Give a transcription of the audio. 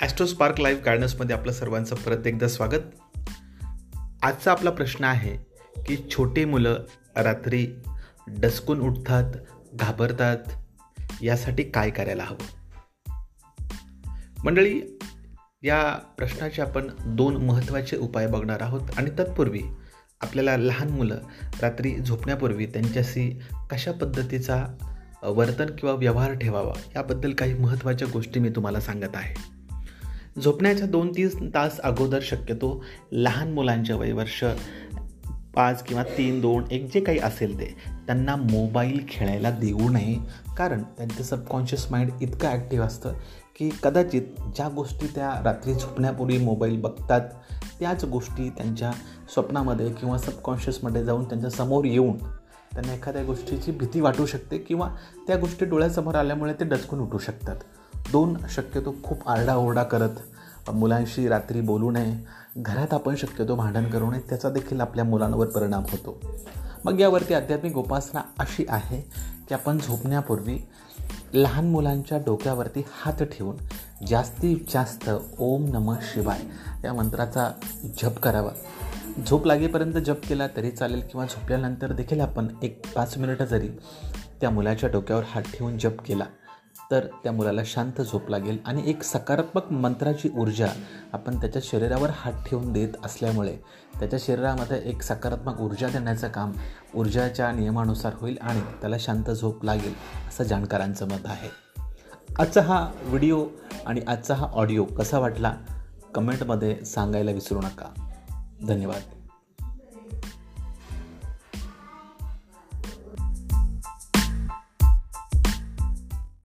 ॲस्ट्रोस्पार्क live गार्डन्समध्ये आपलं सर्वांचं परत एकदा स्वागत. आजचा आपला प्रश्न आहे की छोटी मुलं रात्री डसकून उठतात घाबरतात यासाठी काय करायला हवं? मंडळी या प्रश्नाचे आपण दोन महत्त्वाचे उपाय बघणार आहोत आणि तत्पूर्वी आपल्याला लहान मुलं रात्री झोपण्यापूर्वी त्यांच्याशी कशा पद्धतीचा वर्तन किंवा व्यवहार ठेवावा याबद्दल काही महत्त्वाच्या गोष्टी मी तुम्हाला सांगत आहे. झोपण्याच्या दोन तीन तास अगोदर शक्यतो लहान मुलांच्या वयवर्ष पाच किंवा तीन दोन एक जे काही असेल ते. त्यांना मोबाईल खेळायला देऊ नये. कारण त्यांचं सबकॉन्शियस माइंड इतकं ॲक्टिव्ह असतं की कदाचित ज्या गोष्टी त्या रात्री झोपण्यापूर्वी मोबाईल बघतात त्याच गोष्टी त्यांच्या स्वप्नामध्ये किंवा सबकॉन्शियसमध्ये जाऊन त्यांच्यासमोर येऊन त्यांना एखाद्या गोष्टीची भीती वाटू शकते किंवा त्या गोष्टी डोळ्यासमोर आल्यामुळे ते डचकून उठू शकतात. दोन शक्यतो खूप आरडाओरडा करत मुलांशी रात्री बोलू नये घरात आपण शक्यतो भांडण करू नये त्याचा देखील आपल्या मुलांवर परिणाम होतो. मग यावरती आध्यात्मिक उपासना अशी आहे की आपण झोपण्यापूर्वी लहान मुलांच्या डोक्यावरती हात ठेवून जास्तीत जास्त ओम नम शिवाय या मंत्राचा जप करावा. झोप लागेपर्यंत जप केला तरी चालेल किंवा झोपल्यानंतर देखील आपण एक पाच मिनिटं जरी त्या मुलाच्या डोक्यावर हात ठेवून जप केला तर त्या मुलाला शांत झोप लागेल आणि एक सकारात्मक मंत्राची ऊर्जा आपण त्याच्या शरीरावर हात ठेवून देत असल्यामुळे त्याच्या शरीरामध्ये एक सकारात्मक ऊर्जा देण्याचं काम ऊर्जाच्या नियमानुसार होईल आणि त्याला शांत झोप लागेल असं जाणकारांचं मत आहे. आजचा हा व्हिडिओ आणि आजचा हा ऑडिओ कसा वाटला? कमेंटमध्ये सांगायला विसरू नका. धन्यवाद.